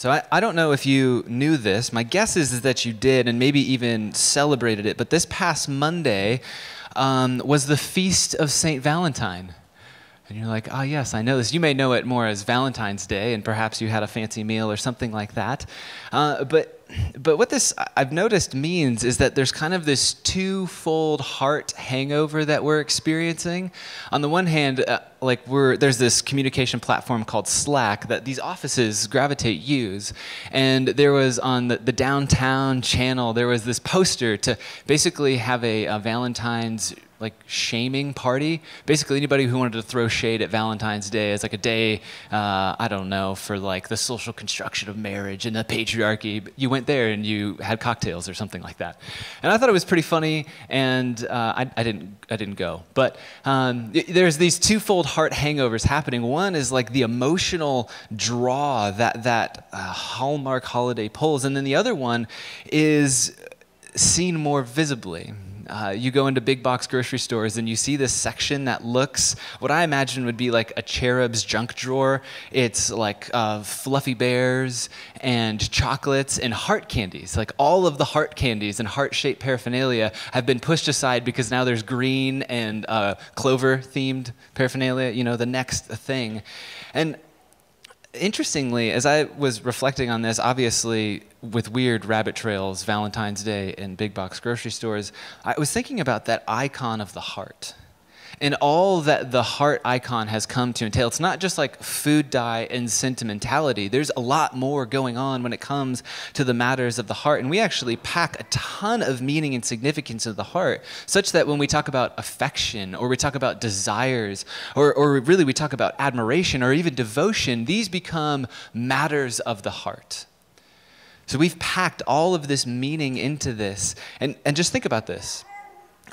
So I, I don't know if you knew this. My guess is, is that you did and maybe even celebrated it. But this past Monday um, was the feast of St. Valentine. And you're like, oh, yes, I know this. You may know it more as Valentine's Day, and perhaps you had a fancy meal or something like that. Uh, but but what this I've noticed means is that there's kind of this twofold heart hangover that we're experiencing. On the one hand, uh, like we're there's this communication platform called Slack that these offices gravitate use, and there was on the, the downtown channel there was this poster to basically have a, a Valentine's like shaming party. Basically, anybody who wanted to throw shade at Valentine's Day as like a day, uh, I don't know, for like the social construction of marriage and the patriarchy. You went there and you had cocktails or something like that. And I thought it was pretty funny, and uh, I, I, didn't, I didn't go. But um, there's these twofold heart hangovers happening. One is like the emotional draw that that uh, Hallmark holiday pulls, and then the other one is seen more visibly. Uh, you go into big box grocery stores and you see this section that looks what I imagine would be like a cherub's junk drawer. It's like uh, fluffy bears and chocolates and heart candies. Like all of the heart candies and heart shaped paraphernalia have been pushed aside because now there's green and uh, clover themed paraphernalia, you know, the next thing. And interestingly, as I was reflecting on this, obviously with weird rabbit trails, Valentine's Day in big box grocery stores, I was thinking about that icon of the heart and all that the heart icon has come to entail. It's not just like food dye and sentimentality. There's a lot more going on when it comes to the matters of the heart. And we actually pack a ton of meaning and significance of the heart, such that when we talk about affection or we talk about desires or, or really we talk about admiration or even devotion, these become matters of the heart. So we've packed all of this meaning into this. And, and just think about this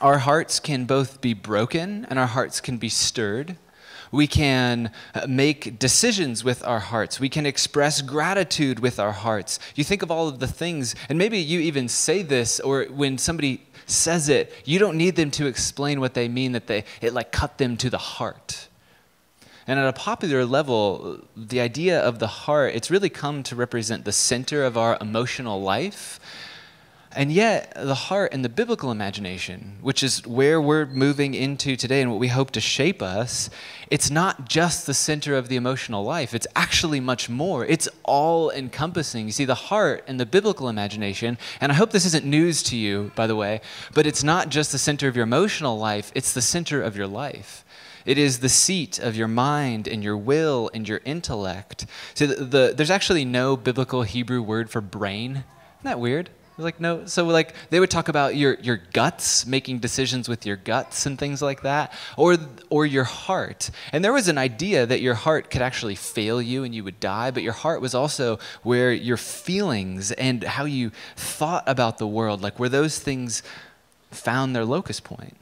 our hearts can both be broken and our hearts can be stirred. We can uh, make decisions with our hearts. We can express gratitude with our hearts. You think of all of the things, and maybe you even say this, or when somebody says it, you don't need them to explain what they mean, that they, it like cut them to the heart. And at a popular level, the idea of the heart, it's really come to represent the center of our emotional life and yet, the heart and the biblical imagination, which is where we're moving into today and what we hope to shape us, it's not just the center of the emotional life. It's actually much more. It's all encompassing. You see, the heart and the biblical imagination, and I hope this isn't news to you, by the way, but it's not just the center of your emotional life, it's the center of your life. It is the seat of your mind and your will and your intellect. So the, the, there's actually no biblical Hebrew word for brain. Isn't that weird? Like no so like they would talk about your your guts making decisions with your guts and things like that or or your heart. And there was an idea that your heart could actually fail you and you would die but your heart was also where your feelings and how you thought about the world like where those things found their locus point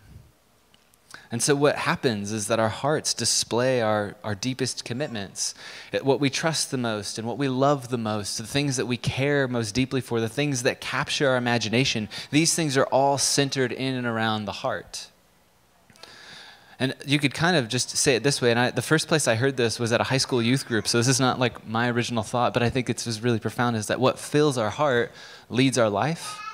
and so, what happens is that our hearts display our, our deepest commitments, eh, what we trust the most and what we love the most, the things that we care most deeply for, the things that capture our imagination. These things are all centered in and around the heart. And you could kind of just say it this way. And I, the first place I heard this was at a high school youth group. So this is not like my original thought, but I think it's just really profound is that what fills our heart leads our life.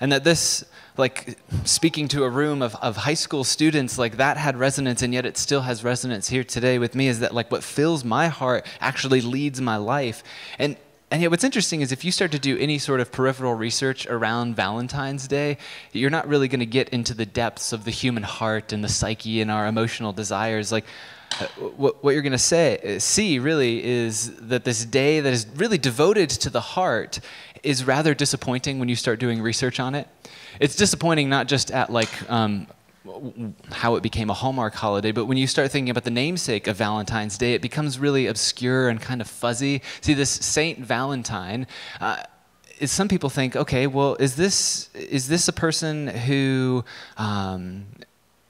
And that this, like speaking to a room of, of high school students, like that had resonance, and yet it still has resonance here today with me, is that like what fills my heart actually leads my life. And and yet, what's interesting is if you start to do any sort of peripheral research around Valentine's Day, you're not really going to get into the depths of the human heart and the psyche and our emotional desires. Like, what, what you're going to say, uh, see really is that this day that is really devoted to the heart is rather disappointing when you start doing research on it. It's disappointing not just at like um, how it became a Hallmark holiday, but when you start thinking about the namesake of Valentine's Day, it becomes really obscure and kind of fuzzy. See, this Saint Valentine. Uh, is some people think, okay, well, is this is this a person who um,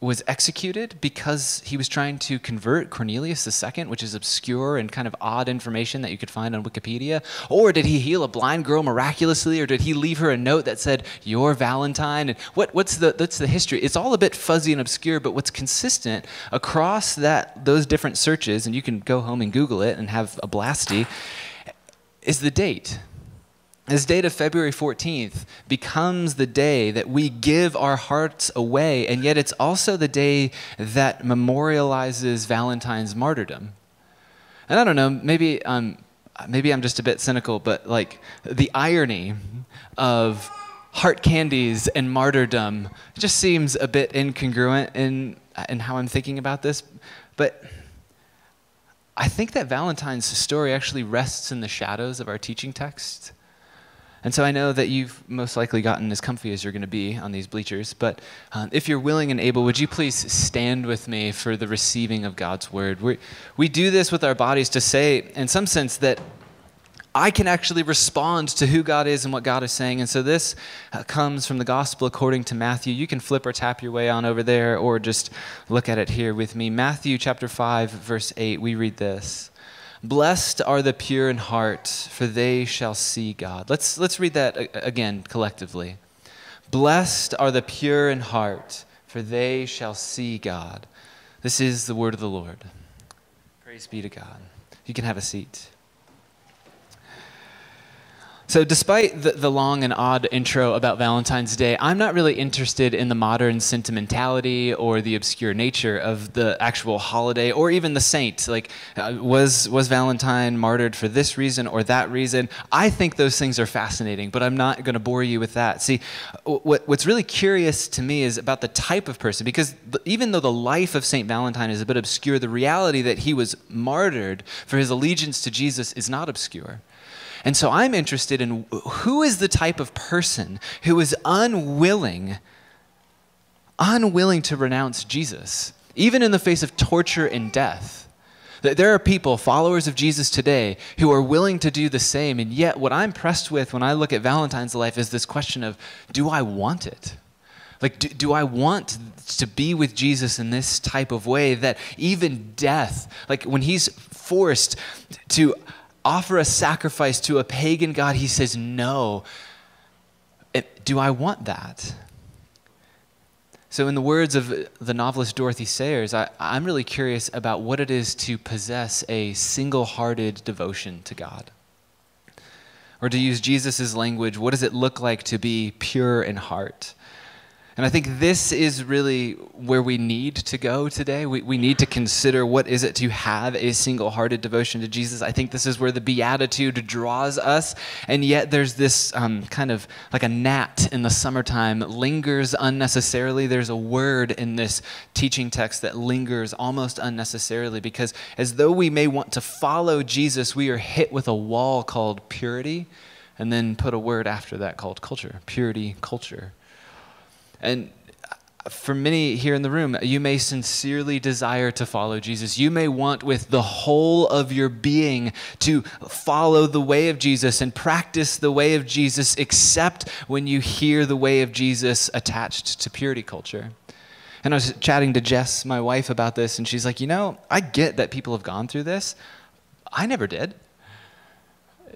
was executed because he was trying to convert Cornelius II, which is obscure and kind of odd information that you could find on Wikipedia? Or did he heal a blind girl miraculously? Or did he leave her a note that said, Your Valentine? And what, what's, the, what's the history? It's all a bit fuzzy and obscure, but what's consistent across that, those different searches, and you can go home and Google it and have a blasty, is the date. This date of February 14th becomes the day that we give our hearts away, and yet it's also the day that memorializes Valentine's martyrdom. And I don't know, maybe, um, maybe I'm just a bit cynical, but like the irony of heart candies and martyrdom just seems a bit incongruent in, in how I'm thinking about this. But I think that Valentine's story actually rests in the shadows of our teaching text. And so I know that you've most likely gotten as comfy as you're going to be on these bleachers, but um, if you're willing and able, would you please stand with me for the receiving of God's word? we we do this with our bodies to say, in some sense, that I can actually respond to who God is and what God is saying. And so this uh, comes from the gospel according to Matthew. You can flip or tap your way on over there or just look at it here with me. Matthew chapter 5, verse 8, we read this. Blessed are the pure in heart, for they shall see God. Let's, let's read that again collectively. Blessed are the pure in heart, for they shall see God. This is the word of the Lord. Praise be to God. You can have a seat. So, despite the, the, long and odd intro about Valentine's Day, I'm not really interested in the modern sentimentality or the obscure nature of the actual holiday or even the saint. Like, uh, was, was Valentine martyred for this reason or that reason? I think those things are fascinating, but I'm not going to bore you with that. See, what, what's really curious to me is about the type of person, because even though the life of St. Valentine is a bit obscure, the reality that he was martyred for his allegiance to Jesus is not obscure. And so I'm interested in who is the type of person who is unwilling, unwilling to renounce Jesus, even in the face of torture and death. That there are people, followers of Jesus today, who are willing to do the same. And yet, what I'm pressed with when I look at Valentine's life is this question of do I want it? Like, do, do, I want to be with Jesus in this type of way that even death, like when he's forced to offer a sacrifice to a pagan God, he says, No. do I want that? So, in the words of the novelist Dorothy Sayers, I, I'm really curious about what it is to possess a single hearted devotion to God. Or to use Jesus' language, what does it look like to be pure in heart? And I think this is really where we need to go today. We, we need to consider what is it to have a single hearted devotion to Jesus. I think this is where the Beatitude draws us. And yet there's this um, kind of like a gnat in the summertime lingers unnecessarily. There's a word in this teaching text that lingers almost unnecessarily because as though we may want to follow Jesus, we are hit with a wall called purity and then put a word after that called culture. Purity, culture. And for many here in the room, you may sincerely desire to follow Jesus. You may want with the whole of your being to follow the way of Jesus and practice the way of Jesus, except when you hear the way of Jesus attached to purity culture. And I was chatting to Jess, my wife, about this, and she's like, You know, I get that people have gone through this. I never did.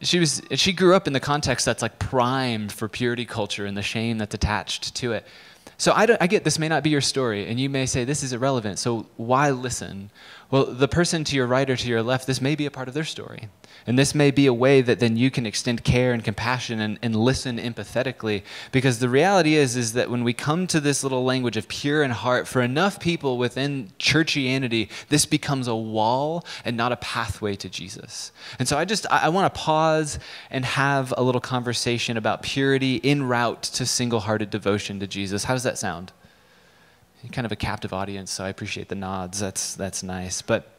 She, was, she grew up in the context that's like primed for purity culture and the shame that's attached to it. So I, I, get this may not be your story, and you may say this is irrelevant, so why listen? Well, the person to your right or to your left, this may be a part of their story. And this may be a way that then you can extend care and compassion and, and listen empathetically. Because the reality is, is that when we come to this little language of pure in heart, for enough people within churchianity, this becomes a wall and not a pathway to Jesus. And so I just, I, I want to pause and have a little conversation about purity en route to single hearted devotion to Jesus. How does that sound? kind of a captive audience, so I appreciate the nods. That's, that's nice. But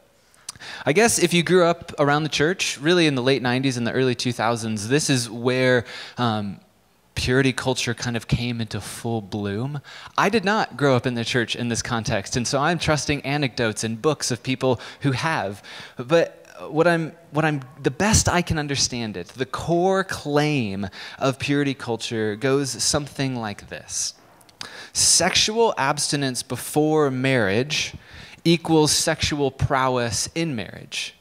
I guess if you grew up around the church, really in the late 90s and the early 2000s, this is where um, purity culture kind of came into full bloom. I did not grow up in the church in this context, and so I'm trusting anecdotes and books of people who have. But what I'm, what I'm, the best I can understand it, the core claim of purity culture goes something like this Sexual abstinence before marriage equals sexual prowess in marriage.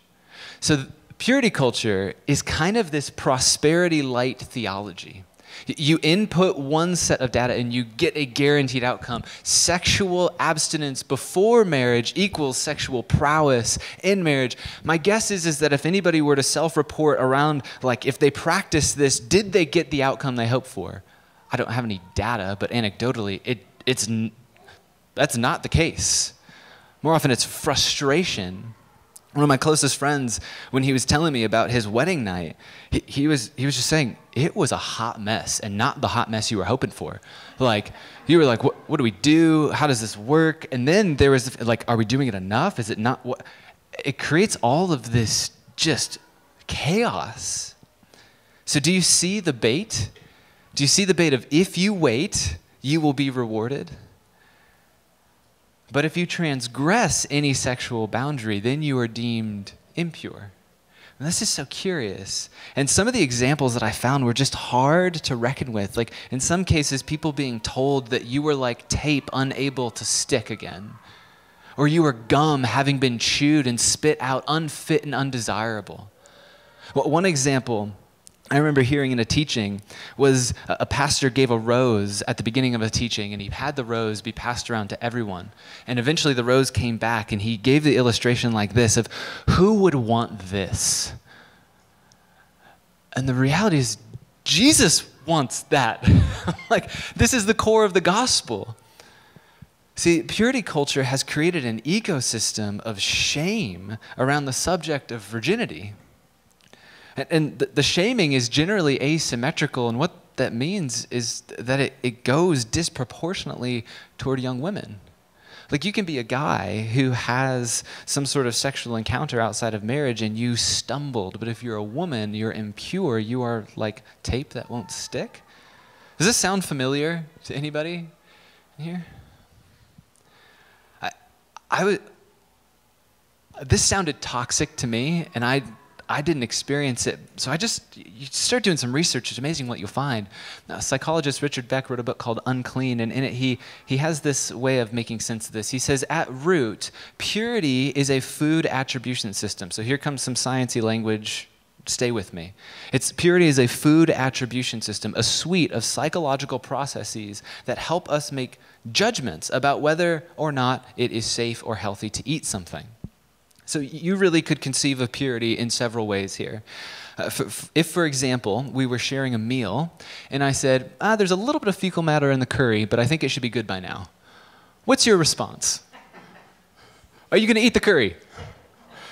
So, purity culture is kind of this prosperity light theology. You input one set of data and you get a guaranteed outcome. Sexual abstinence before marriage equals sexual prowess in marriage. My guess is, is that if anybody were to self report around, like if they practice this, did they get the outcome they hoped for? I don't have any data, but anecdotally, it, it's, that's not the case. More often, it's frustration one of my closest friends, when he was telling me about his wedding night, he, he, was, he was just saying, it was a hot mess and not the hot mess you were hoping for. Like, you were like, what, what do we do? How does this work? And then there was, like, are we doing it enough? Is it not? What? It creates all of this just chaos. So, do you see the bait? Do you see the bait of if you wait, you will be rewarded? But if you transgress any sexual boundary, then you are deemed impure. And this is so curious. And some of the examples that I found were just hard to reckon with. Like, in some cases, people being told that you were like tape unable to stick again, or you were gum having been chewed and spit out, unfit and undesirable. Well, one example I remember hearing in a teaching was a pastor gave a rose at the beginning of a teaching and he had the rose be passed around to everyone. And eventually the rose came back and he gave the illustration like this of who would want this? And the reality is Jesus wants that. like this is the core of the gospel. See, purity culture has created an ecosystem of shame around the subject of virginity. And, and the, the, shaming is generally asymmetrical, and what that means is that it, it goes disproportionately toward young women. Like you can be a guy who has some sort of sexual encounter outside of marriage and you stumbled, but if you're a woman, you're impure, you are like tape that won't stick. Does this sound familiar to anybody here? I, I would. This sounded toxic to me, and I I didn't experience it. So I just, you start doing some research. It's amazing what you'll find. Now, psychologist Richard Beck wrote a book called Unclean, and in it he, he has this way of making sense of this. He says, at root, purity is a food attribution system. So here comes some sciencey language. Stay with me. It's purity is a food attribution system, a suite of psychological processes that help us make judgments about whether or not it is safe or healthy to eat something. So you really could conceive of purity in several ways here. Uh, if, for example, we were sharing a meal and I said, ah, there's a little bit of fecal matter in the curry, but I think it should be good by now. What's your response? Are you going to eat the curry?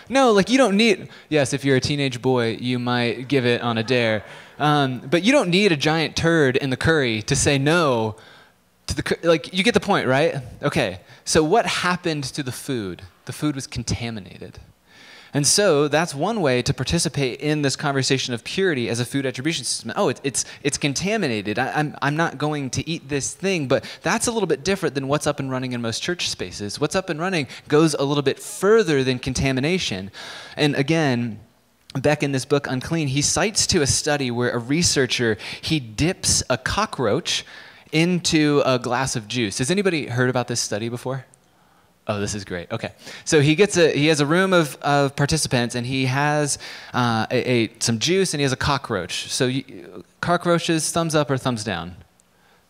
No, like you don't need. Yes, if you're a teenage boy, you might give it on a dare. Um, but you don't need a giant turd in the curry to say no to the. Like, you get the point, right? Okay. So, what happened to the food? The food was contaminated. And so that's one way to participate in this conversation of purity as a food attribution system. Oh, it, it's, it's contaminated. I, I'm, I'm not going to eat this thing, but that's a little bit different than what's up and running in most church spaces. What's up and running goes a little bit further than contamination. And again, Beck in this book, Unclean, he cites to a study where a researcher, he dips a cockroach into a glass of juice. Has anybody heard about this study before? Oh, this is great. Okay, so he gets a he has a room of, of participants, and he has uh, a, a, some juice, and he has a cockroach. So you, cockroaches, thumbs up or thumbs down?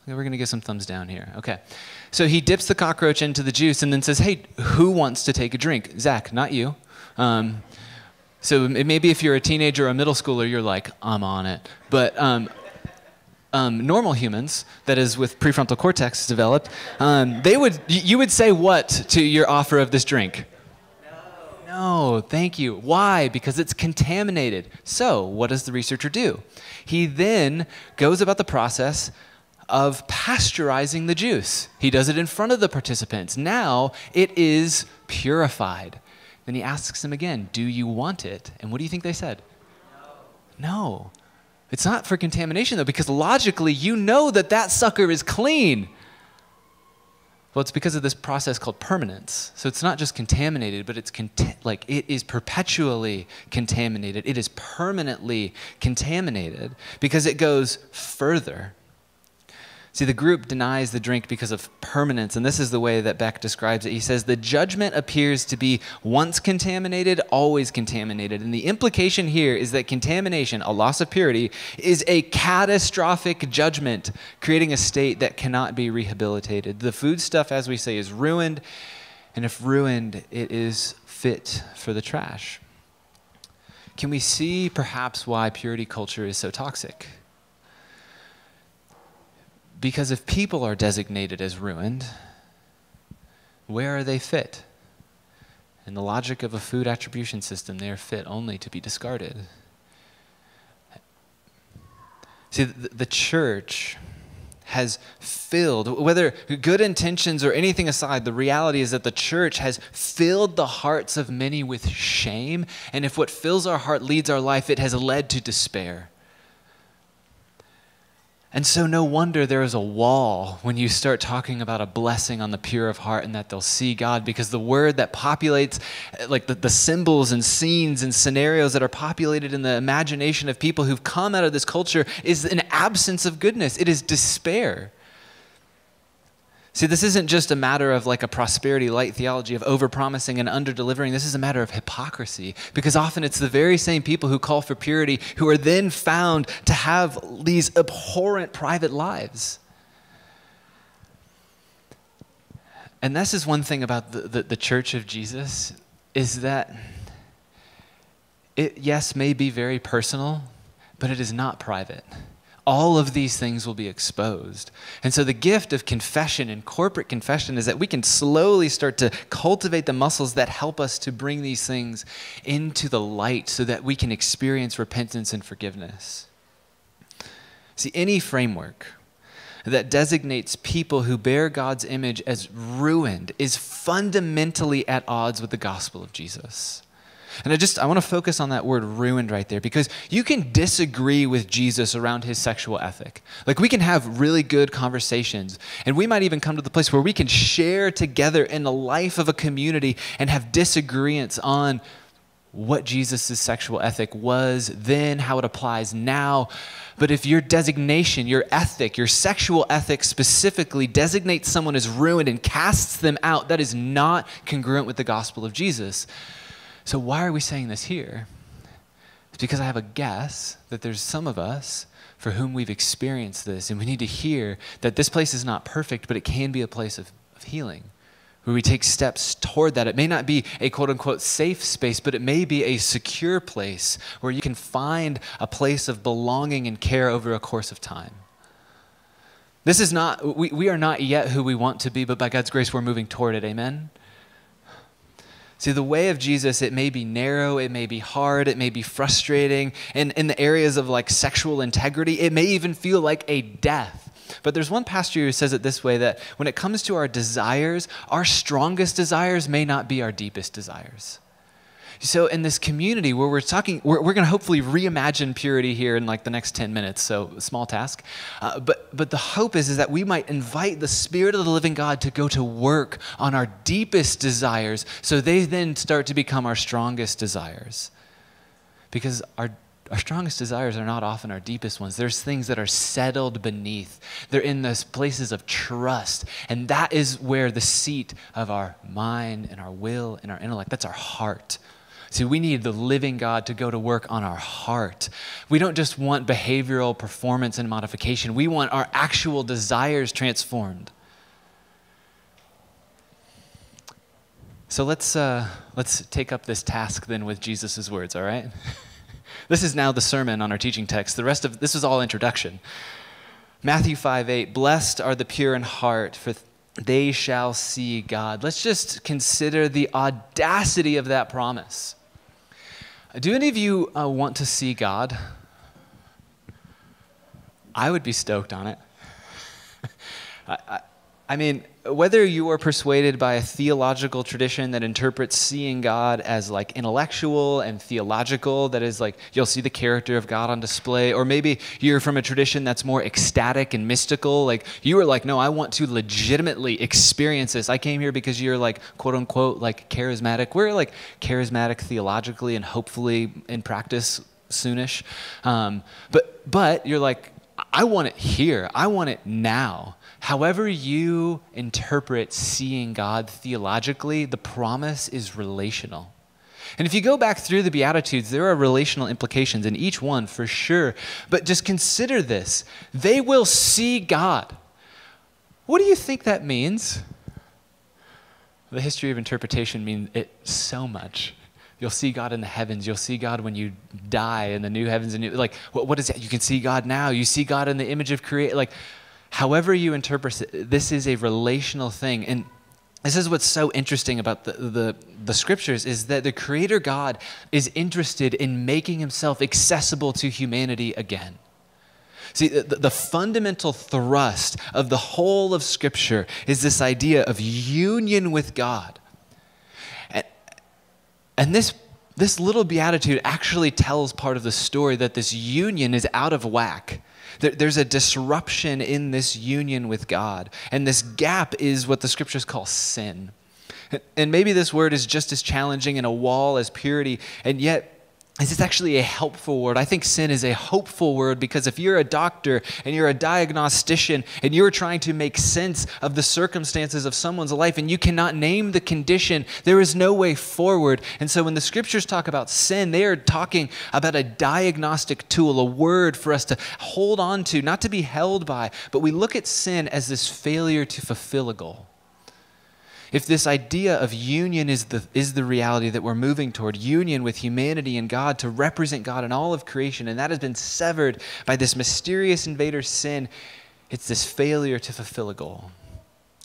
We're gonna get some thumbs down here. Okay, so he dips the cockroach into the juice, and then says, "Hey, who wants to take a drink?" Zach, not you. Um, so maybe if you're a teenager or a middle schooler, you're like, "I'm on it," but um, um, normal humans, that is with prefrontal cortex developed, um, they would, you would say what to your offer of this drink? No. No, thank you. Why? Because it's contaminated. So, what does the researcher do? He then goes about the process of pasteurizing the juice. He does it in front of the participants. Now it is purified. Then he asks them again, Do you want it? And what do you think they said? No. No. It's not for contamination, though, because logically you know that that sucker is clean. Well, it's because of this process called permanence. So it's not just contaminated, but it's cont- like it is perpetually contaminated. It is permanently contaminated because it goes further. See, the group denies the drink because of permanence, and this is the way that Beck describes it. He says, The judgment appears to be once contaminated, always contaminated. And the implication here is that contamination, a loss of purity, is a catastrophic judgment, creating a state that cannot be rehabilitated. The food stuff, as we say, is ruined, and if ruined, it is fit for the trash. Can we see perhaps why purity culture is so toxic? Because if people are designated as ruined, where are they fit? In the logic of a food attribution system, they are fit only to be discarded. See, the, church has filled, whether good intentions or anything aside, the reality is that the church has filled the hearts of many with shame. And if what fills our heart leads our life, it has led to despair. And so, no wonder there is a wall when you start talking about a blessing on the pure of heart and that they'll see God, because the word that populates, like the, the symbols and scenes and scenarios that are populated in the imagination of people who've come out of this culture, is an absence of goodness. It is despair. See, this isn't just a matter of like a prosperity light theology of overpromising and underdelivering. This is a matter of hypocrisy because often it's the very same people who call for purity who are then found to have these abhorrent private lives. And this is one thing about the, the, the church of Jesus is that it, yes, may be very personal, but it is not private all of these things will be exposed. And so, the gift of confession and corporate confession is that we can slowly start to cultivate the muscles that help us to bring these things into the light so that we can experience repentance and forgiveness. See, any framework that designates people who bear God's image as ruined is fundamentally at odds with the gospel of Jesus. And I just I want to focus on that word ruined right there because you can disagree with Jesus around his sexual ethic. Like we can have really good conversations and we might even come to the place where we can share together in the life of a community and have disagreements on what Jesus' sexual ethic was then, how it applies now. But if your designation, your ethic, your sexual ethic specifically designates someone as ruined and casts them out, that is not congruent with the gospel of Jesus. So, why are we saying this here? It's because I have a guess that there's some of us for whom we've experienced this, and we need to hear that this place is not perfect, but it can be a place of, of healing where we take steps toward that. It may not be a quote unquote safe space, but it may be a secure place where you can find a place of belonging and care over a course of time. This is not, we, we are not yet who we want to be, but by God's grace, we're moving toward it. Amen? See, the way of Jesus, it may be narrow, it may be hard, it may be frustrating. And in the areas of like sexual integrity, it may even feel like a death. But there's one pastor who says it this way that when it comes to our desires, our strongest desires may not be our deepest desires. So, in this community where we're talking, we're, we're going to hopefully reimagine purity here in like the next 10 minutes. So, small task. Uh, but, but the hope is, is that we might invite the Spirit of the living God to go to work on our deepest desires so they then start to become our strongest desires. Because our our strongest desires are not often our deepest ones. There's things that are settled beneath. They're in those places of trust. And that is where the seat of our mind and our will and our intellect, that's our heart. See, we need the living God to go to work on our heart. We don't just want behavioral performance and modification, we want our actual desires transformed. So let's, uh, let's take up this task then with Jesus' words, all right? this is now the sermon on our teaching text. The rest of this is all introduction. Matthew 5 8, blessed are the pure in heart, for they shall see God. Let's just consider the audacity of that promise. Do any of you uh, want to see God? I would be stoked on it. I, I, I mean, whether you are persuaded by a theological tradition that interprets seeing God as like intellectual and theological, that is like you'll see the character of God on display, or maybe you're from a tradition that's more ecstatic and mystical, like you are like, no, I want to legitimately experience this. I came here because you're like, quote unquote, like charismatic. We're like charismatic theologically and hopefully in practice soonish. Um, but, but you're like, I want it here. I want it now. However, you interpret seeing God theologically, the promise is relational. And if you go back through the Beatitudes, there are relational implications in each one for sure. But just consider this they will see God. What do you think that means? The history of interpretation means it so much. You'll see God in the heavens. You'll see God when you die in the new heavens and new. Like, what, what is that? You can see God now. You see God in the image of create. Like, however you interpret it, this is a relational thing. And this is what's so interesting about the, the, the, scriptures is that the creator god is interested in making himself accessible to humanity again see the, the fundamental thrust of the whole of scripture is this idea of union with god and this this little beatitude actually tells part of the story that this union is out of whack there's a disruption in this union with God. And this gap is what the scriptures call sin. And maybe this word is just as challenging in a wall as purity, and yet it's actually a helpful word. I think sin is a hopeful word because if you're a doctor and you're a diagnostician and you're trying to make sense of the circumstances of someone's life and you cannot name the condition, there is no way forward. And so when the scriptures talk about sin, they are talking about a diagnostic tool, a word for us to hold on to, not to be held by, but we look at sin as this failure to fulfill a goal if this idea of union is the, is the reality that we're moving toward, union with humanity and God to represent God in all of creation, and that has been severed by this mysterious invader sin, it's this failure to fulfill a goal.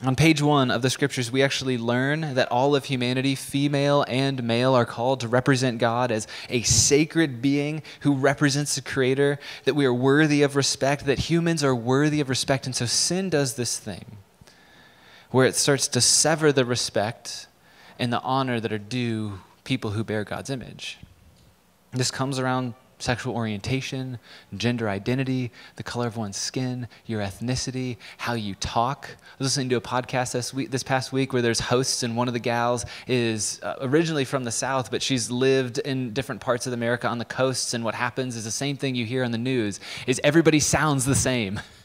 On page one of the scriptures, we actually learn that all of humanity, female and male, are called to represent God as a sacred being who represents the Creator, that we are worthy of respect, that humans are worthy of respect. And so sin does this thing where it starts to sever the respect and the honor that are due people who bear God's image. This comes around sexual orientation, gender identity, the color of one's skin, your ethnicity, how you talk. I was listening to a podcast this, week, this past week where there's hosts, and one of the gals is uh, originally from the South, but she's lived in different parts of America on the coasts. And what happens is the same thing you hear on the news: is everybody sounds the same.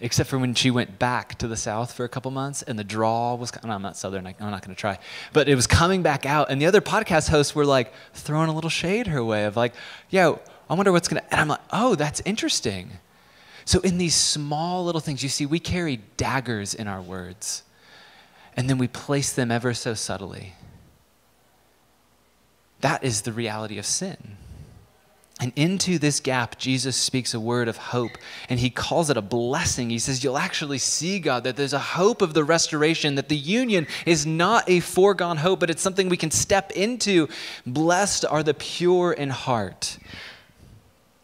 except for when she went back to the South for a couple months and the draw was, no, I'm not Southern, I'm not going to try, but it was coming back out. And the other podcast hosts were like throwing a little shade her way of like, yeah, I wonder what's going to, and I'm like, oh, that's interesting. So in these small little things, you see, we carry daggers in our words, and then we place them ever so subtly. That is the reality of sin. And into this gap, Jesus speaks a word of hope, and he calls it a blessing. He says, You'll actually see God, that there's a hope of the restoration, that the union is not a foregone hope, but it's something we can step into. Blessed are the pure in heart.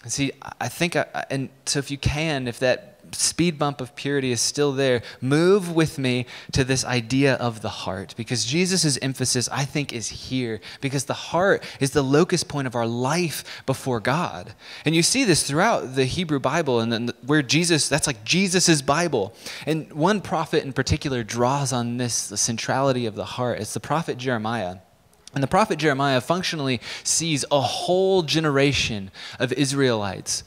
See, I think, I, and so if you can, if that speed bump of purity is still there, move with me to this idea of the heart because Jesus' emphasis, I think, is here because the heart is the locus point of our life before God. And you see this throughout the Hebrew Bible and then where Jesus, that's like Jesus' Bible. And one prophet in particular draws on this, the centrality of the heart. It's the prophet Jeremiah. And the prophet Jeremiah functionally sees a whole generation of Israelites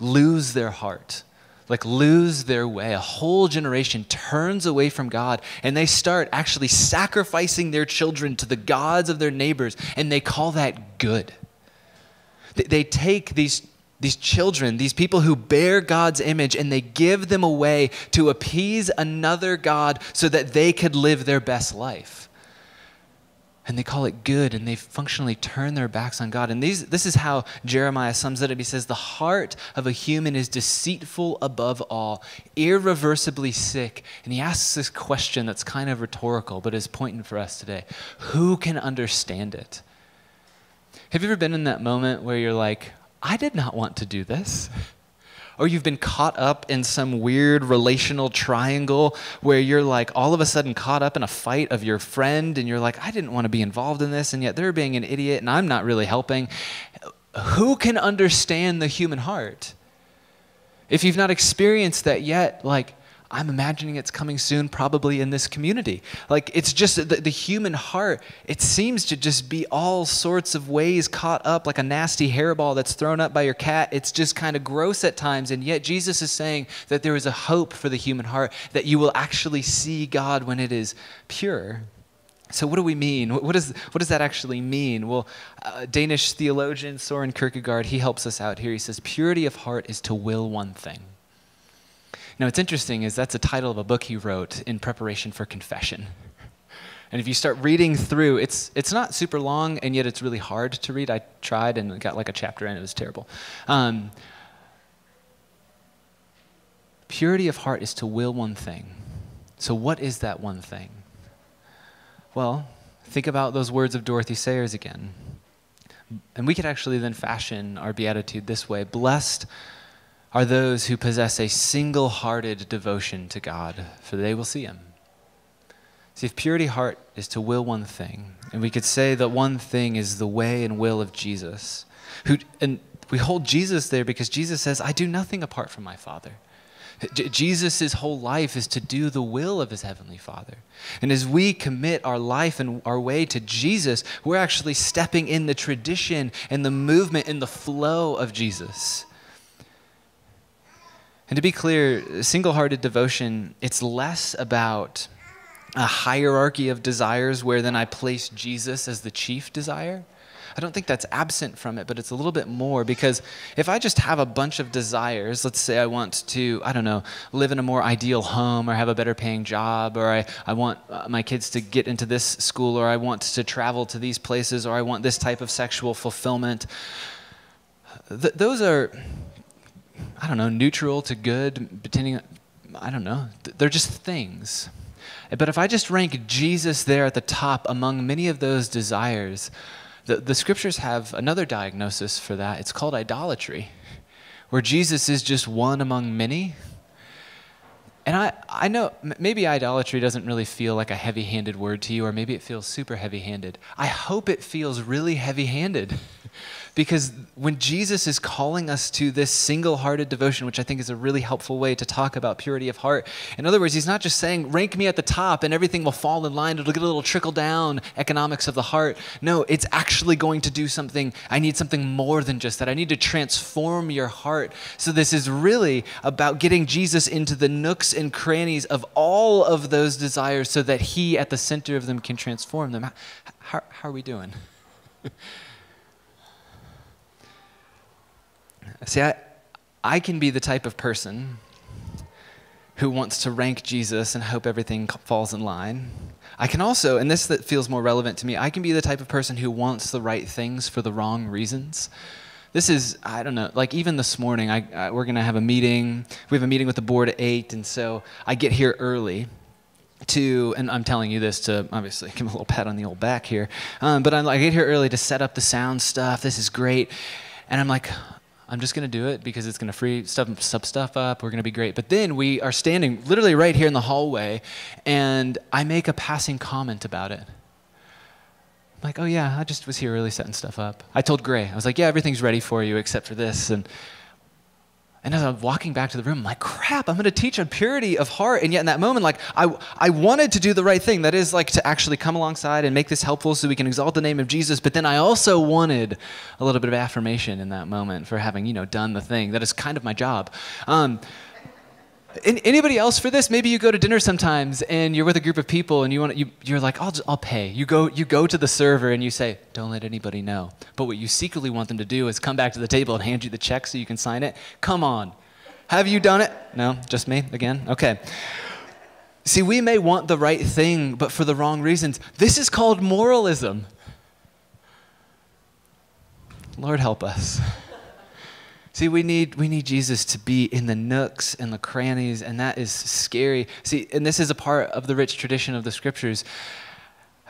lose their heart like lose their way. A whole generation turns away from God and they start actually sacrificing their children to the gods of their neighbors, and they call that good. They take these, these children, these people who bear God's image, and they give them away to appease another God so that they could live their best life and they call it good and they functionally turn their backs on God. And these, this is how Jeremiah sums it up. He says, The heart of a human is deceitful above all, irreversibly sick. And he asks this question that's kind of rhetorical, but is pointing for us today Who can understand it? Have you ever been in that moment where you're like, I did not want to do this? or you've been caught up in some weird relational triangle where you're like all of a sudden caught up in a fight of your friend and you're like, I didn't want to be involved in this, and yet they're being an idiot and I'm not really helping. Who can understand the human heart? If you've not experienced that yet, like, I'm imagining it's coming soon, probably in this community. Like, it's just the, the, human heart, it seems to just be all sorts of ways caught up like a nasty hairball that's thrown up by your cat. It's just kind of gross at times. And yet, Jesus is saying that there is a hope for the human heart, that you will actually see God when it is pure. So, what do we mean? What, does, what does that actually mean? Well, uh, Danish theologian Soren Kierkegaard, he helps us out here. He says, Purity of heart is to will one thing. Now, what's interesting is that's the title of a book he wrote in preparation for confession. And if you start reading through, it's, it's not super long, and yet it's really hard to read. I tried and got like a chapter in, it was terrible. Um, purity of heart is to will one thing. So, what is that one thing? Well, think about those words of Dorothy Sayers again. And we could actually then fashion our beatitude this way Blessed are those who possess a single hearted devotion to God, for they will see Him. See, if purity heart is to will one thing, and we could say that one thing is the way and will of Jesus, who, and we hold Jesus there because Jesus says, I do nothing apart from my Father. Jesus' whole life is to do the will of his heavenly Father. And as we commit our life and our way to Jesus, we're actually stepping in the tradition and the movement and the flow of Jesus. And to be clear, single hearted devotion, it's less about a hierarchy of desires where then I place Jesus as the chief desire. I don't think that's absent from it, but it's a little bit more because if I just have a bunch of desires, let's say I want to, I don't know, live in a more ideal home or have a better paying job, or I, I want uh, my kids to get into this school, or I want to travel to these places, or I want this type of sexual fulfillment. Th- those are I don't know, neutral to good, depending, I don't know. They're just things. But if I just rank Jesus there at the top among many of those desires, the, the scriptures have another diagnosis for that. It's called idolatry, where Jesus is just one among many. And I, I know maybe idolatry doesn't really feel like a heavy handed word to you, or maybe it feels super heavy handed. I hope it feels really heavy handed. Because when Jesus is calling us to this single hearted devotion, which I think is a really helpful way to talk about purity of heart, in other words, he's not just saying, rank me at the top and everything will fall in line, it'll get a little trickle down economics of the heart. No, it's actually going to do something. I need something more than just that. I need to transform your heart. So this is really about getting Jesus into the nooks and crannies of all of those desires so that he at the center of them can transform them. How, how, how are we doing? See, I, I can be the type of person who wants to rank Jesus and hope everything falls in line. I can also, and this that feels more relevant to me, I can be the type of person who wants the right things for the wrong reasons. This is, I don't know, like even this morning, I, I we're going to have a meeting. We have a meeting with the board at 8, and so I get here early to, and I'm telling you this to obviously give a little pat on the old back here, um, but I'm, I get here early to set up the sound stuff. This is great. And I'm like, I'm just going to do it because it's going to free stuff, sub stuff up. We're going to be great. But then we are standing literally right here in the hallway, and I make a passing comment about it. I'm like, oh yeah, I just was here really setting stuff up. I told Gray, I was like, yeah, everything's ready for you except for this. And and as I'm walking back to the room, I'm like, crap, I'm going to teach on purity of heart. And yet in that moment, like, I, I wanted to do the right thing. That is, like, to actually come alongside and make this helpful so we can exalt the name of Jesus. But then I also wanted a little bit of affirmation in that moment for having, you know, done the thing. That is kind of my job. Um, anybody else for this? Maybe you go to dinner sometimes and you're with a group of people and you want you you're like I'll I'll pay. You go you go to the server and you say don't let anybody know. But what you secretly want them to do is come back to the table and hand you the check so you can sign it. Come on. Have you done it? No, just me again. Okay. See, we may want the right thing but for the wrong reasons. This is called moralism. Lord help us. See, we need, we need Jesus to be in the nooks and the crannies, and that is scary. See, and this is a part of the rich tradition of the scriptures.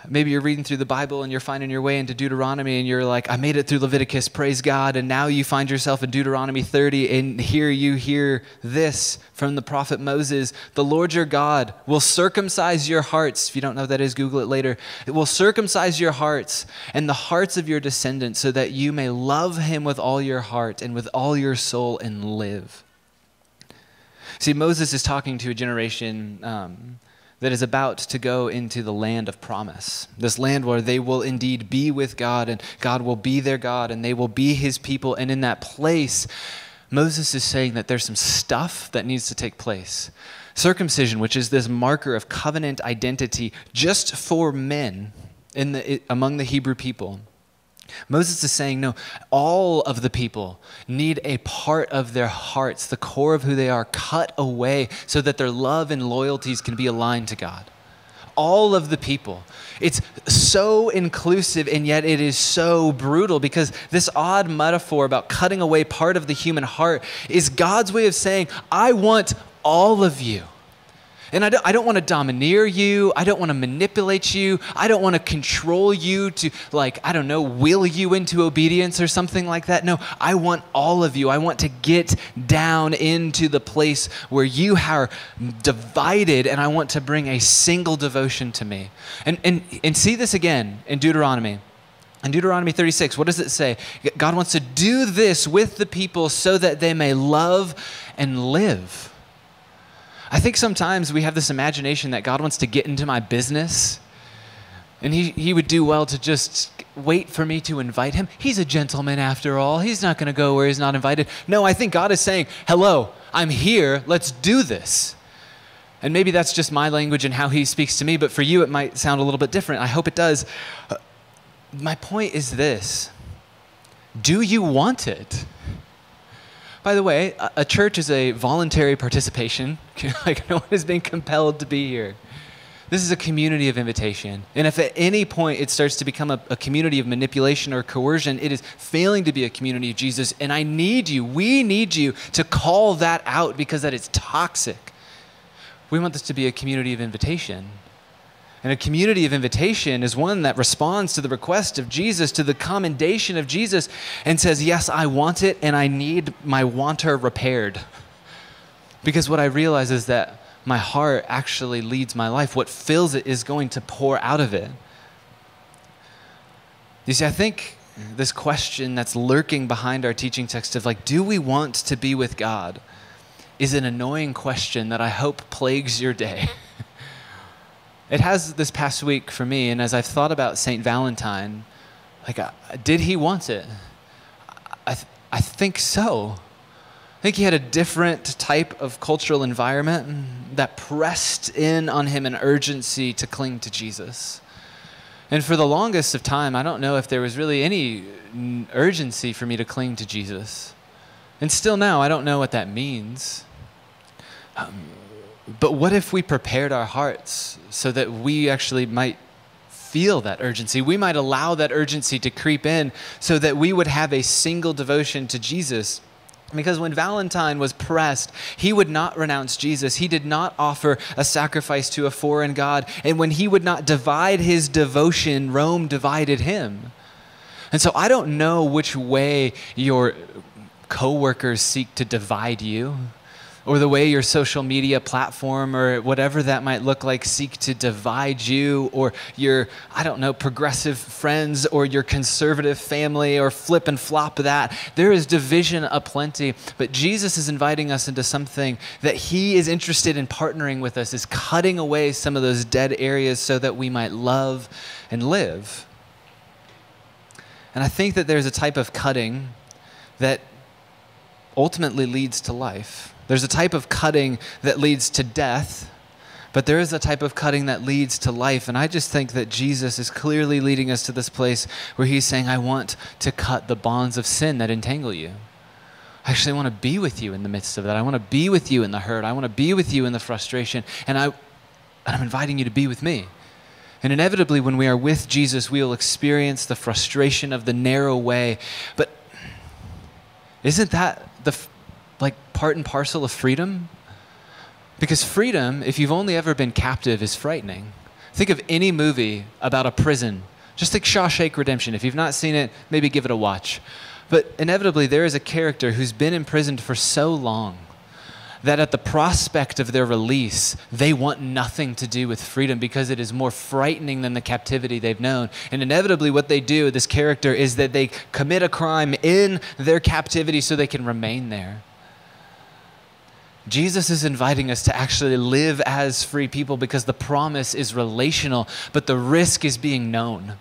Maybe you're reading through the Bible and you're finding your way into Deuteronomy and you're like, I made it through Leviticus, praise God. And now you find yourself in Deuteronomy 30, and here you hear this from the prophet Moses The Lord your God will circumcise your hearts. If you don't know what that is, Google it later. It will circumcise your hearts and the hearts of your descendants so that you may love him with all your heart and with all your soul and live. See, Moses is talking to a generation um, that is about to go into the land of promise. This land where they will indeed be with God, and God will be their God, and they will be his people. And in that place, Moses is saying that there's some stuff that needs to take place. Circumcision, which is this marker of covenant identity just for men in the, among the Hebrew people. Moses is saying, no, all of the people need a part of their hearts, the core of who they are, cut away so that their love and loyalties can be aligned to God. All of the people. It's so inclusive, and yet it is so brutal because this odd metaphor about cutting away part of the human heart is God's way of saying, I want all of you. And I don't, I don't want to domineer you. I don't want to manipulate you. I don't want to control you to, like, I don't know, will you into obedience or something like that. No, I want all of you. I want to get down into the place where you are divided, and I want to bring a single devotion to me. And, and, and see this again in Deuteronomy. In Deuteronomy 36, what does it say? God wants to do this with the people so that they may love and live. I think sometimes we have this imagination that God wants to get into my business and he, he would do well to just wait for me to invite him. He's a gentleman after all. He's not going to go where he's not invited. No, I think God is saying, Hello, I'm here. Let's do this. And maybe that's just my language and how he speaks to me, but for you it might sound a little bit different. I hope it does. Uh, my point is this Do you want it? By the way, a, church is a voluntary participation. like no one is being compelled to be here. This is a community of invitation. And if at any point it starts to become a, a, community of manipulation or coercion, it is failing to be a community of Jesus. And I need you, we need you to call that out because that is toxic. We want this to be a community of invitation. And a community of invitation is one that responds to the request of Jesus, to the commendation of Jesus, and says, Yes, I want it, and I need my wanter repaired. Because what I realize is that my heart actually leads my life. What fills it is going to pour out of it. You see, I think this question that's lurking behind our teaching text of like, do we want to be with God? is an annoying question that I hope plagues your day. It has this past week for me, and as I've thought about St. Valentine, like, uh, did he want it? I, th- I think so. I think he had a different type of cultural environment that pressed in on him an urgency to cling to Jesus. And for the longest of time, I don't know if there was really any urgency for me to cling to Jesus. And still now, I don't know what that means. Um, but what if we prepared our hearts so that we actually might feel that urgency? We might allow that urgency to creep in so that we would have a single devotion to Jesus. Because when Valentine was pressed, he would not renounce Jesus. He did not offer a sacrifice to a foreign God. And when he would not divide his devotion, Rome divided him. And so I don't know which way your coworkers seek to divide you or the way your social media platform or whatever that might look like seek to divide you or your, I don't know, progressive friends or your conservative family or flip and flop that. There is division aplenty, but Jesus is inviting us into something that he is interested in partnering with us, is cutting away some of those dead areas so that we might love and live. And I think that there's a type of cutting that ultimately leads to life. There's a type of cutting that leads to death, but there is a type of cutting that leads to life. And I just think that Jesus is clearly leading us to this place where he's saying, I want to cut the bonds of sin that entangle you. I actually want to be with you in the midst of that. I want to be with you in the hurt. I want to be with you in the frustration. And, I, I'm inviting you to be with me. And inevitably, when we are with Jesus, we will experience the frustration of the narrow way. But isn't that the, like part and parcel of freedom? Because freedom, if you've only ever been captive, is frightening. Think of any movie about a prison. Just think Shawshank Redemption. If you've not seen it, maybe give it a watch. But inevitably, there is a character who's been imprisoned for so long that at the prospect of their release, they want nothing to do with freedom because it is more frightening than the captivity they've known. And inevitably, what they do, this character, is that they commit a crime in their captivity so they can remain there. Jesus is inviting us to actually live as free people because the promise is relational, but the risk is being known.